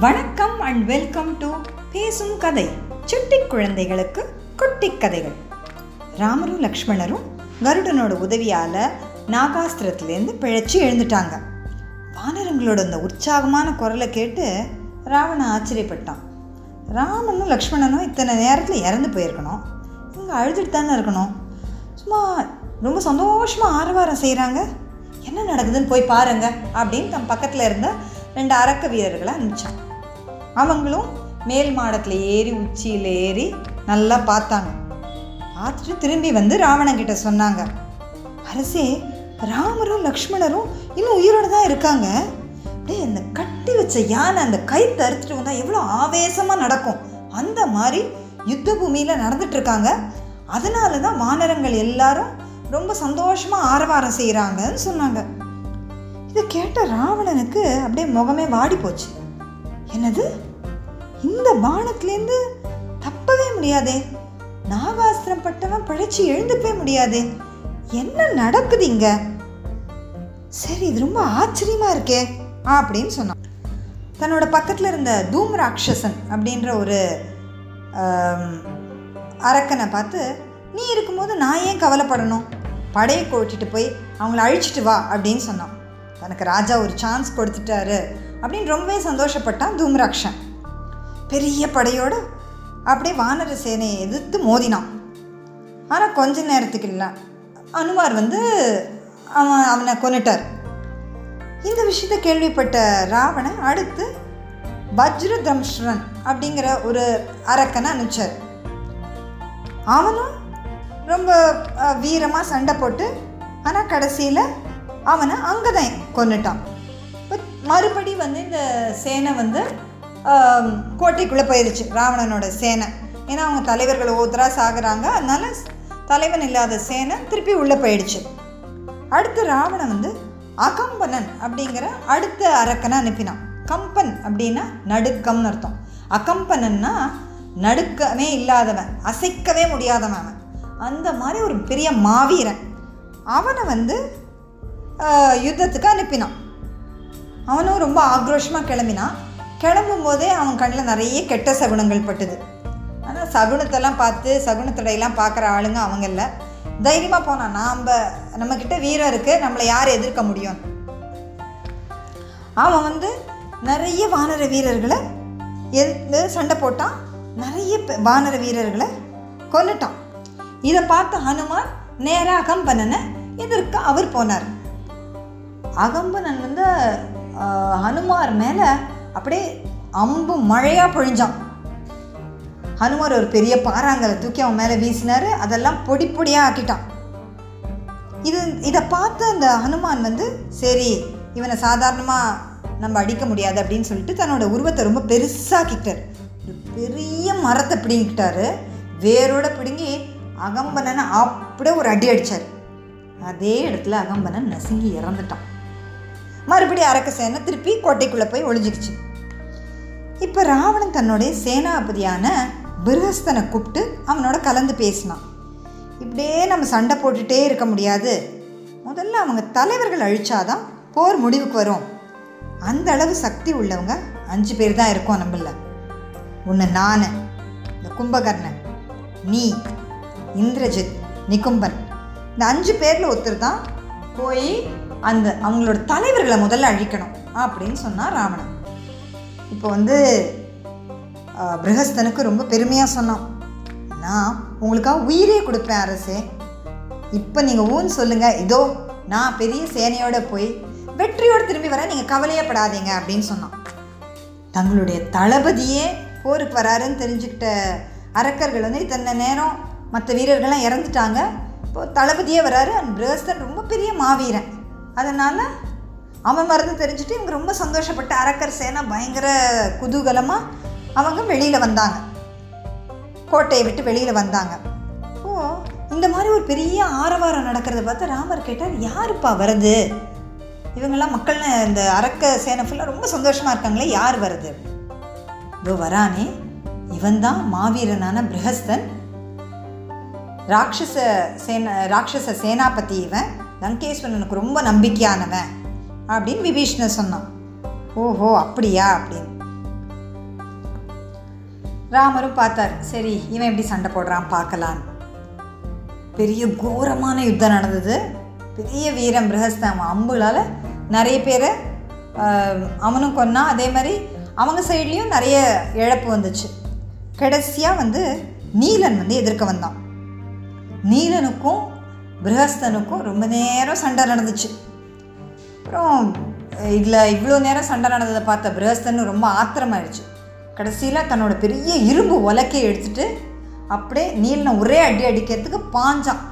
வணக்கம் and welcome to பேசும் கதை சுட்டி குழந்தைகளுக்கு குட்டி கதைகள். ராமரும் லக்ஷ்மணரும் கருடனோட உதவியால் நாகாஸ்திரத்துலேருந்து பிழைச்சி எழுந்துட்டாங்க. வானரங்களோட அந்த உற்சாகமான குரலை கேட்டு ராவணன் ஆச்சரியப்பட்டான். ராமனும் லக்ஷ்மணனும் இத்தனை நேரத்தில் இறந்து போயிருக்கணும். இவங்க அழுதுட்டு தானே இருக்கணும். சும்மா ரொம்ப சந்தோஷமாக ஆரவாரம் செய்கிறாங்க என்ன நடக்குதுன்னு போய் பாருங்க அப்படின்னு தம் பக்கத்தில் இருந்த ரெண்டு அரக்க வீரர்களை அனுப்பிச்சான். அவங்களும் மேல் மாடத்தில் ஏறி உச்சியில் ஏறி நல்லா பார்த்தாங்க. பார்த்துட்டு திரும்பி வந்து ராவணன் கிட்ட சொன்னாங்க அரசே ராமரும் லக்ஷ்மணரும் இன்னும் உயிரோடு தான் இருக்காங்க. அப்படியே இந்த கட்டி வச்ச யானை அந்த கை தறுத்துட்டு வந்தால் எவ்வளோ ஆவேசமாக நடக்கும். அந்த மாதிரி யுத்த பூமியில் நடந்துட்டுருக்காங்க அதனால தான் வானரங்கள் எல்லாரும் ரொம்ப சந்தோஷமாக ஆரவாரம் செய்கிறாங்கன்னு சொன்னாங்க. இதை கேட்ட ராவணனுக்கு அப்படியே முகமே வாடி போச்சு. என்னது? இந்த பானத்துலேருந்து தப்பவே முடியாதே. நாகாஸ்திரம் பட்டவன் பிழைச்சி எழுந்துக்கவே முடியாதே. என்ன நடக்குது இங்க சரி இது ரொம்ப ஆச்சரியமா இருக்கே அப்படின்னு சொன்னான். தன்னோட பக்கத்தில் இருந்த தூம் ராட்சசன் அப்படின்ற ஒரு அரக்கனை பார்த்து நீ இருக்கும்போது நான் ஏன் கவலைப்படணும்? படையை கொட்டிட்டு போய் அவங்கள அழிச்சிட்டு வா அப்படின்னு சொன்னான். தனக்கு ராஜா ஒரு சான்ஸ் கொடுத்துட்டாரு. அப்படின்னு ரொம்பவே சந்தோஷப்பட்டான் தூம்ராக்ஷன். பெரிய படையோடு அப்படியே வானர சேனையை எதிர்த்து மோதினான். ஆனால் கொஞ்ச நேரத்துக்கு இல்லை. அனுமார் வந்து அவன் அவனை கொன்னுட்டார். இந்த விஷயத்தை கேள்விப்பட்ட ராவணன் அடுத்து வஜ்ரதம்ஷ்ரன் அப்படிங்கிற ஒரு அரக்கனை அனுப்பிச்சார். அவனும் ரொம்ப வீரமாக சண்டை போட்டு ஆனால் கடைசியில் அவனை அங்கே தான் கொண்டுட்டான் மறுபடி வந்து இந்த சேனை வந்து கோட்டைக்குள்ளே போயிடுச்சு ராவணனோட சேனை. ஏன்னா அவங்க தலைவர்கள் ஒவ்வொருத்தராக சாகுறாங்க. அதனால் தலைவன் இல்லாத சேனை திருப்பி உள்ளே போயிடுச்சு. அடுத்து ராவணன் வந்து அகம்பனன் அப்படிங்கிற அடுத்த அரக்கனை அனுப்பினான். கம்பன் அப்படின்னா நடுக்கம்னு அர்த்தம். அகம்பனன்னா நடுக்கமே இல்லாதவன் அசைக்கவே முடியாதவன் அவன். அந்த மாதிரி ஒரு பெரிய மாவீரன். அவனை வந்து யுத்தத்துக்கு அனுப்பினான். அவனும் ரொம்ப ஆக்ரோஷமாக கிளம்பினான் கிளம்பும் போதே அவன் கண்ணில் நிறைய கெட்ட சகுனங்கள் பட்டுது. ஆனால் சகுனத்தெல்லாம் பார்த்து சகுனத்தடையெல்லாம் பார்க்குற ஆளுங்க அவங்க இல்லை. தைரியமாக போனான் நாம் நம்மக்கிட்ட வீரம் இருக்குது நம்மளை யார் எதிர்க்க முடியும்? அவன் வந்து நிறைய வானர வீரர்களை எதிர்த்து சண்டை போட்டான். நிறைய பே- வானர வீரர்களை கொன்னுட்டான். இதை பார்த்த ஹனுமான் நேராக அகம்பனனை எதிர்க்க அவர் போனார். அகம்பனன் வந்து ஹனுமார் மேலே அப்படியே அம்பு மழையாக பொழிஞ்சான். ஹனுமார் ஒரு பெரிய பாறாங்கலை தூக்கி அவன் மேலே வீசினாரு. அதெல்லாம் பொடி பொடியாக ஆக்கிட்டான். இது இதை பார்த்து அந்த ஹனுமான் வந்து சரி இவனை சாதாரணமாக நம்ம அடிக்க முடியாது அப்படின்னு சொல்லிட்டு தன்னோட உருவத்தை ரொம்ப பெருசாக்கிட்டார் ஒரு பெரிய மரத்தை பிடிங்கிக்கிட்டாரு. வேரோட பிடுங்கி அகம்பனனை அப்படியே ஒரு அடி அடித்தார் அதே இடத்துல அகம்பனன் நசுங்கி இறந்துட்டான். மறுபடியும் அரக்க சேனை திருப்பி கோட்டைக்குள்ளே போய் ஒளிஞ்சிக்கிச்சு இப்போ ராவணன் தன்னுடைய சேனாபதியான பிருகஸ்தனை கூப்பிட்டு அவனோட கலந்து பேசினான். இப்படியே நம்ம சண்டை போட்டுகிட்டே இருக்க முடியாது. முதல்ல அவங்க தலைவர்கள் அழிச்சாதான் போர் முடிவுக்கு வரும். அந்த அளவு சக்தி உள்ளவங்க அஞ்சு பேர் தான் இருக்கோம் நம்மள. ஒன்று நான் இந்த கும்பகர்ணன் நீ இந்திரஜித் நிகும்பன். இந்த அஞ்சு பேரில் ஒருத்தர் தான் போய் அந்த அவங்களோட தலைவர்களை முதல்ல அழிக்கணும் அப்படின்னு சொன்னான் ராவணன். இப்போ வந்து ஆஹ், ரொம்ப பெருமையாக சொன்னான். நான் உங்களுக்காக உயிரே கொடுப்பேன் அரசே. இப்போ நீங்கள் ஊன்னு சொல்லுங்கள் இதோ நான் பெரிய சேனையோடு போய் வெற்றியோடு திரும்பி வரேன் நீங்கள் கவலையப்படாதீங்க அப்படின்னு சொன்னான். தங்களுடைய தளபதியே போருக்கு வராருன்னு தெரிஞ்சுக்கிட்ட அரக்கர்கள் வந்து இத்தனை நேரம் மற்ற வீரர்கள்லாம் இறந்துட்டாங்க. இப்போ தளபதியே வராரு. அண்ட் பிரகஸ்தன் ரொம்ப பெரிய மாவீரன். அதனால் அவன் மருந்து தெரிஞ்சுட்டு இவங்க ரொம்ப சந்தோஷப்பட்ட அரக்கர் சேனா பயங்கர குதூகலமாக அவங்க வெளியில் வந்தாங்க. கோட்டையை விட்டு வெளியில் வந்தாங்க. ஓ இந்த மாதிரி ஒரு பெரிய ஆரவாரம் நடக்கிறத பார்த்து ராமர் கேட்டார் யாருப்பா வருது இவங்கெல்லாம் மக்கள் இந்த அரக்க சேனை ஃபுல்லாக ரொம்ப சந்தோஷமாக இருக்காங்களே யார் வருது இதோ வரானே இவன் தான் மாவீரனான பிரகஸ்தன். ராட்சச சேன ராட்சச சேனாபதி இவன். லங்கேஸ்வரனுக்கு ரொம்ப நம்பிக்கையானவன் அப்படின்னு விபீஷ்ணர் சொன்னான். ஓஹோ அப்படியா? அப்படின்னு. ராமரும் பார்த்தார். சரி இவன் எப்படி சண்டை போடுறான் பார்க்கலான்னு. பெரிய கோரமான யுத்தம் நடந்தது. பெரிய வீரம் பிரகஸ்தன் அவன் அம்புகளால் நிறைய பேரை அவனும் கொன்னான் அதே மாதிரி அவங்க சைட்லேயும் நிறைய இழப்பு வந்துச்சு. கடைசியாக வந்து நீலன் வந்து எதிர்க்க வந்தான். நீலனுக்கும் கிரகஸ்தனுக்கும் ரொம்ப நேரம் சண்டை நடந்துச்சு. அப்புறம் இதில் இவ்வளோ நேரம் சண்டை நடந்ததை பார்த்த பிரகஸ்தன் ரொம்ப ஆத்திரமாயிடுச்சு. கடைசியில் தன்னோட பெரிய இரும்பு உலக்கையை எடுத்துட்டு அப்படியே நீலனை ஒரே அடி அடிக்கிறதுக்கு பாஞ்சான்.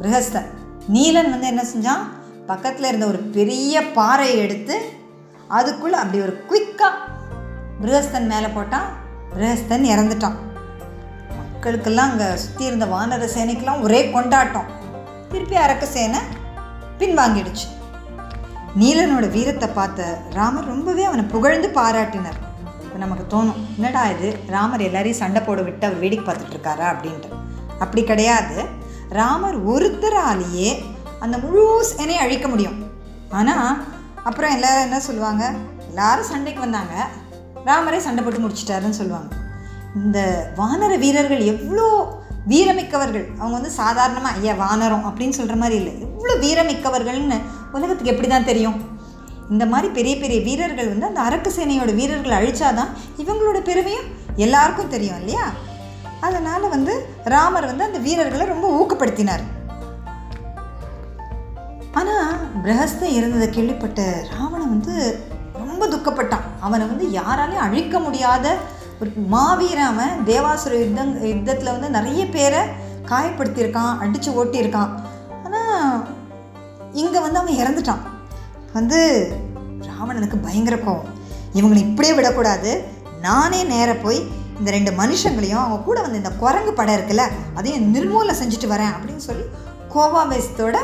கிரகஸ்தன். நீலன் வந்து என்ன செஞ்சான்? பக்கத்தில் இருந்த ஒரு பெரிய பாறையை எடுத்து அதுக்குள்ளே அப்படி ஒரு குயிக்காக கிரகஸ்தன் மேலே போட்டான். கிரகஸ்தன் இறந்துட்டான். மக்களுக்கெல்லாம் அங்கே சுற்றி இருந்த வானர சேனைக்கெல்லாம் ஒரே கொண்டாட்டம். திருப்பி அரக்க சேனை பின்வாங்கிடுச்சு. நீலனோட வீரத்தை பார்த்த ராமர் ரொம்பவே அவனை புகழ்ந்து பாராட்டினார். இப்போ நமக்கு தோணும் என்னடா இது? ராமர் எல்லாரையும் சண்டை போட விட்டு அவர் வேடிக்கை பார்த்துட்டு இருக்காரா? அப்படின்ட்டு. அப்படி கிடையாது. ராமர் ஒருத்தராலேயே அந்த முழு சேனையை அழிக்க முடியும். ஆனால் அப்புறம் எல்லாரும் என்ன சொல்லுவாங்க? எல்லாரும் சண்டைக்கு வந்தாங்க. ராமரே சண்டை போட்டு முடிச்சிட்டாருன்னு சொல்லுவாங்க. இந்த வானர வீரர்கள் எவ்வளோ வீரமிக்கவர்கள். அவங்க வந்து சாதாரணமாக ஐயா வானரம் அப்படின்னு சொல்கிற மாதிரி இல்லை. எவ்வளோ வீரமிக்கவர்கள்னு உலகத்துக்கு எப்படி தான் தெரியும்? இந்த மாதிரி பெரிய பெரிய வீரர்கள் வந்து அந்த அரக்கு சேனையோட வீரர்கள் அழிச்சாதான் இவங்களோட பெருமையும் எல்லாருக்கும் தெரியும் இல்லையா? அதனால் வந்து ராமர் வந்து அந்த வீரர்களை ரொம்ப ஊக்கப்படுத்தினார். ஆனால் பிரகஸ்தன் இருந்ததை கேள்விப்பட்ட ராவணன் வந்து ரொம்ப துக்கப்பட்டான். அவனை வந்து யாராலையும் அழிக்க முடியாத ஒரு மாவீரன் தேவாசுர யுத்தம் யுத்தத்தில் வந்து நிறைய பேரை காயப்படுத்தியிருக்கான் அடித்து ஓட்டியிருக்கான். ஆனால் இங்கே வந்து அவன் இறந்துட்டான். வந்து ராவணனுக்கு பயங்கர கோவம். இவங்களை இப்படியே விடக்கூடாது. நானே நேர போய் இந்த ரெண்டு மனுஷங்களையும் அவங்க கூட வந்து இந்த குரங்கு படம் இருக்குல்ல அதையும் நிர்மூலம் செஞ்சுட்டு வரேன் அப்படின்னு சொல்லி கோவாவேசத்தோட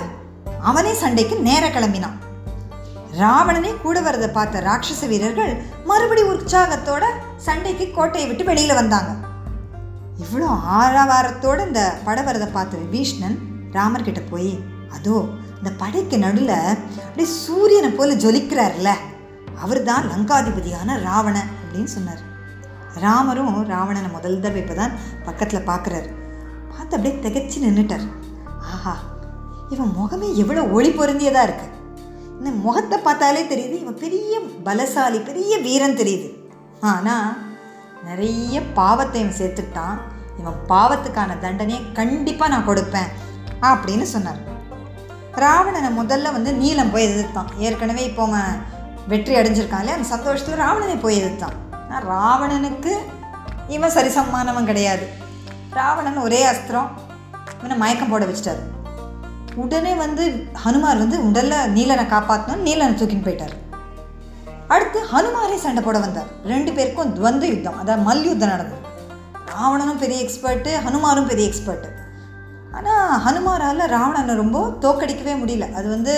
அவனே சண்டைக்கு நேர கிளம்பினான். ராவணனே கூட வரதை பார்த்த ராட்சச வீரர்கள் மறுபடி உற்சாகத்தோட சண்டைக்கு கோட்டையை விட்டு வெளியில் வந்தாங்க. இவ்வளோ ஆரவாரத்தோடு இந்த படவரதை பார்த்த விபீஷ்ணன் ராமர்கிட்ட போய் அதோ இந்த படைக்கு நடுவில் அப்படியே சூரியனை போல ஜொலிக்கிறார்ல அவர் தான் லங்காதிபதியான ராவணன் அப்படின்னு சொன்னார். ராமரும் ராவணனை முதல் தடவை இப்போ தான் பக்கத்தில் பார்க்குறாரு பார்த்து அப்படியே திகச்சு நின்றுட்டார் ஆஹா இவன் முகமே எவ்வளோ ஒளி பொருந்தியதாக இருக்குது இந்த முகத்தை பார்த்தாலே தெரியுது இவன் பெரிய பலசாலி பெரிய வீரன் தெரியுது. ஆனால் நிறைய பாவத்தை இவன் சேர்த்துட்டான் இவன் பாவத்துக்கான தண்டனையை கண்டிப்பாக நான் கொடுப்பேன் அப்படின்னு சொன்னார். ராவணனை முதல்ல வந்து நீலம் போய் எதிர்த்தான். ஏற்கனவே இப்போ அவன் வெற்றி அடைஞ்சிருக்கான் இல்லையா? அந்த சந்தோஷத்தில் ராவணனை போய் எதிர்த்தான். ஆனால் ராவணனுக்கு இவன் சரிசமானவன் கிடையாது. ராவணன் ஒரே அஸ்திரம் இவனை மயக்கம் போட வச்சிட்டாரு. உடனே வந்து ஹனுமார் வந்து உடலில் நீலனை காப்பாற்றணும் நீலனை தூக்கின்னு போயிட்டார். அடுத்து ஹனுமாரே சண்டை போட வந்தார். ரெண்டு பேருக்கும் துவந்த யுத்தம் அதாவது மல்யுத்தம் நடந்தது. ராவணனும் பெரிய எக்ஸ்பர்ட்டு ஹனுமாரும் பெரிய எக்ஸ்பர்ட்டு ஆனால் ஹனுமாரால் ராவணனை ரொம்ப தோக்கடிக்கவே முடியல. அது வந்து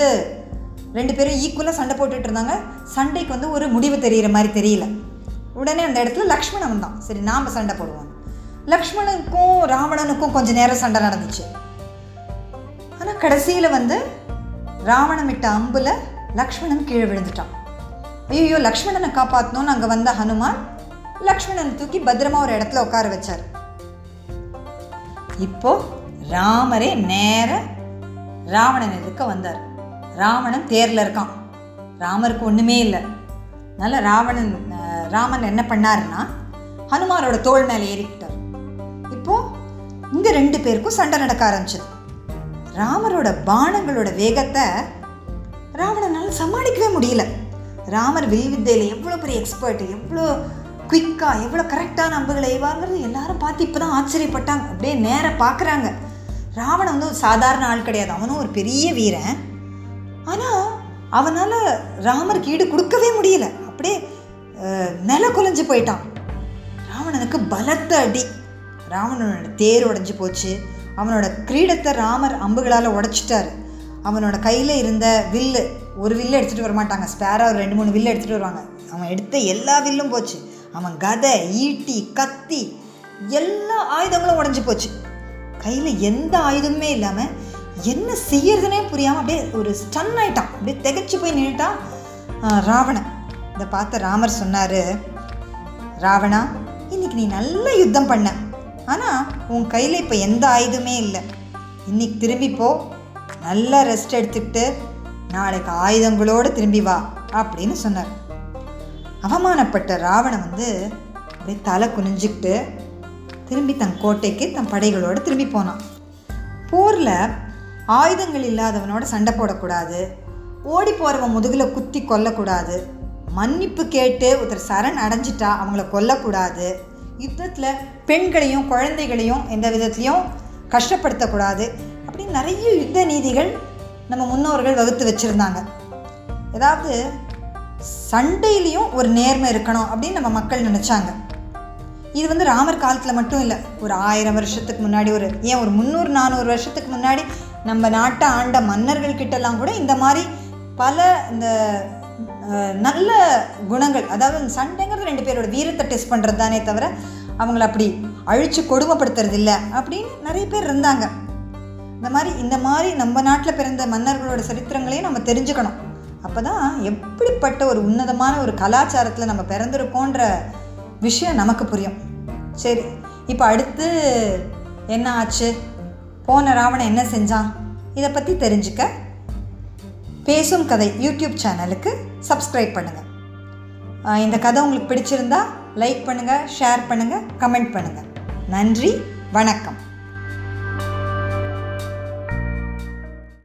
ரெண்டு பேரும் ஈக்குவலாக சண்டை போட்டுட்டு இருந்தாங்க. சண்டைக்கு வந்து ஒரு முடிவு தெரிகிற மாதிரி தெரியல. உடனே அந்த இடத்துல லக்ஷ்மணன் தான் சரி நாம் சண்டை போடுவோம். லக்ஷ்மணனுக்கும் ராவணனுக்கும் கொஞ்சம் நேரம் சண்டை நடந்துச்சு. கடைசியில் வந்து ராவணம் விட்ட அம்பில் லக்ஷ்மணன் கீழே விழுந்துட்டான். ஐயோ லக்ஷ்மணனை காப்பாற்றணும்னு அங்கே வந்த ஹனுமான் லக்ஷ்மணனை தூக்கி பத்திரமா ஒரு இடத்துல உட்கார வச்சார். இப்போ ராமரே நேர ராவணன் எதுக்க வந்தார். ராவணன் தேரில் இருக்கான். ராமருக்கு ஒன்றுமே இல்லை. அதனால் ராவணன் ராமன் என்ன பண்ணாருன்னா ஹனுமாரோட தோள் மேலே ஏறிக்கிட்டார். இப்போ இங்கே ரெண்டு பேருக்கும் சண்டை நடக்க ஆரம்பிச்சது. ராமரோட பானங்களோட வேகத்தை ராவணனால் சமாளிக்கவே முடியல. ராமர் வில்வித்தையில் எவ்வளோ பெரிய எக்ஸ்பர்ட் எவ்வளோ குயிக்காக எவ்வளோ கரெக்டான அம்புகளை எய்வாங்கிறது எல்லாரும் பார்த்து இப்போ தான் ஆச்சரியப்பட்டாங்க. அப்படியே நேராக பார்க்குறாங்க. ராவணன் வந்து ஒரு சாதாரண ஆள் கிடையாது. அவனும் ஒரு பெரிய வீரன். ஆனால் அவனால் ராமருக்கு ஈடு கொடுக்கவே முடியல. அப்படியே நில குலைஞ்சு போயிட்டான். ராவணனுக்கு பலத்த அடி. ராவணனோட தேர் உடஞ்சி போச்சு. அவனோட கிரீடத்தை ராமர் அம்புகளால் உடைச்சிட்டாரு. அவனோட கையில் இருந்த வில்லு ஒரு வில்லு எடுத்துகிட்டு வரமாட்டாங்க ஸ்பேராக ஒரு ரெண்டு மூணு வில்லு எடுத்துகிட்டு வருவாங்க. அவன் எடுத்த எல்லா வில்லும் போச்சு. அவன் கதை ஈட்டி கத்தி எல்லா ஆயுதங்களும் உடஞ்சி போச்சு. கையில் எந்த ஆயுதமுமே இல்லாமல் என்ன செய்யறதுனே புரியாமல் அப்படியே ஒரு ஸ்டன் ஆயிட்டான். அப்படியே திகச்சு போய் நின்றுட்டான் ராவணன். இதை பார்த்த ராமர் சொன்னார் ராவணா இன்னைக்கு நீ நல்ல யுத்தம் பண்ண. ஆனால் உன் கையில் இப்போ எந்த ஆயுதமே இல்லை. இன்னைக்கு திரும்பி போ. நல்லா ரெஸ்ட் எடுத்துக்கிட்டு நாளைக்கு ஆயுதங்களோடு திரும்பி வா அப்படின்னு சொன்னார். அவமானப்பட்ட ராவணன் வந்து அப்படியே தலை குனிஞ்சிக்கிட்டு திரும்பி தன் கோட்டைக்கு தன் படைகளோடு திரும்பி போனான். போரில் ஆயுதங்கள் இல்லாதவனோட சண்டை போடக்கூடாது. ஓடி போகிறவன் முதுகில் குத்தி கொல்லக்கூடாது. மன்னிப்பு கேட்டு ஒருத்தர் சரண் அடைஞ்சிட்டா அவங்கள கொல்லக்கூடாது. யுத்தத்தில் பெண்களையும் குழந்தைகளையும் எந்த விதத்துலேயும் கஷ்டப்படுத்தக்கூடாது அப்படின்னு நிறைய யுத்த நீதிகள் நம்ம முன்னோர்கள் வகுத்து வச்சுருந்தாங்க. ஏதாவது சண்டையிலையும் ஒரு நேர்மை இருக்கணும் அப்படின்னு நம்ம மக்கள் நினச்சாங்க. இது வந்து ராமர் காலத்தில் மட்டும் இல்லை ஒரு ஆயிரம் வருஷத்துக்கு முன்னாடி ஒரு ஏன் ஒரு முந்நூறு நானூறு வருஷத்துக்கு முன்னாடி நம்ம நாட்டை ஆண்ட மன்னர்கள் கிட்டலாம் கூட இந்த மாதிரி பல இந்த நல்ல குணங்கள் அதாவது சண்டைங்கிறது ரெண்டு பேரோட வீரத்தை டெஸ்ட் பண்ணுறது தானே தவிர அவங்கள அப்படி அழித்து கொடுமைப்படுத்துறது இல்லை அப்படின்னு நிறைய பேர் இருந்தாங்க. இந்த மாதிரி இந்த மாதிரி நம்ம நாட்டில் பிறந்த மன்னர்களோட சரித்திரங்களையும் நம்ம தெரிஞ்சுக்கணும். அப்போ தான் எப்படிப்பட்ட ஒரு உன்னதமான ஒரு கலாச்சாரத்தில் நம்ம பிறந்திருக்கோன்ற விஷயம் நமக்கு புரியும். சரி இப்போ அடுத்து என்ன ஆச்சு? போன ராவணன் என்ன செஞ்சான்? இதை பற்றி தெரிஞ்சுக்க. பேசும் கதை யூடியூப் சேனலுக்கு சப்ஸ்கிரைப் பண்ணுங்கள் இந்த கதை உங்களுக்கு பிடிச்சிருந்தா லைக் பண்ணுங்கள் ஷேர் பண்ணுங்கள் கமெண்ட் பண்ணுங்கள் நன்றி வணக்கம்.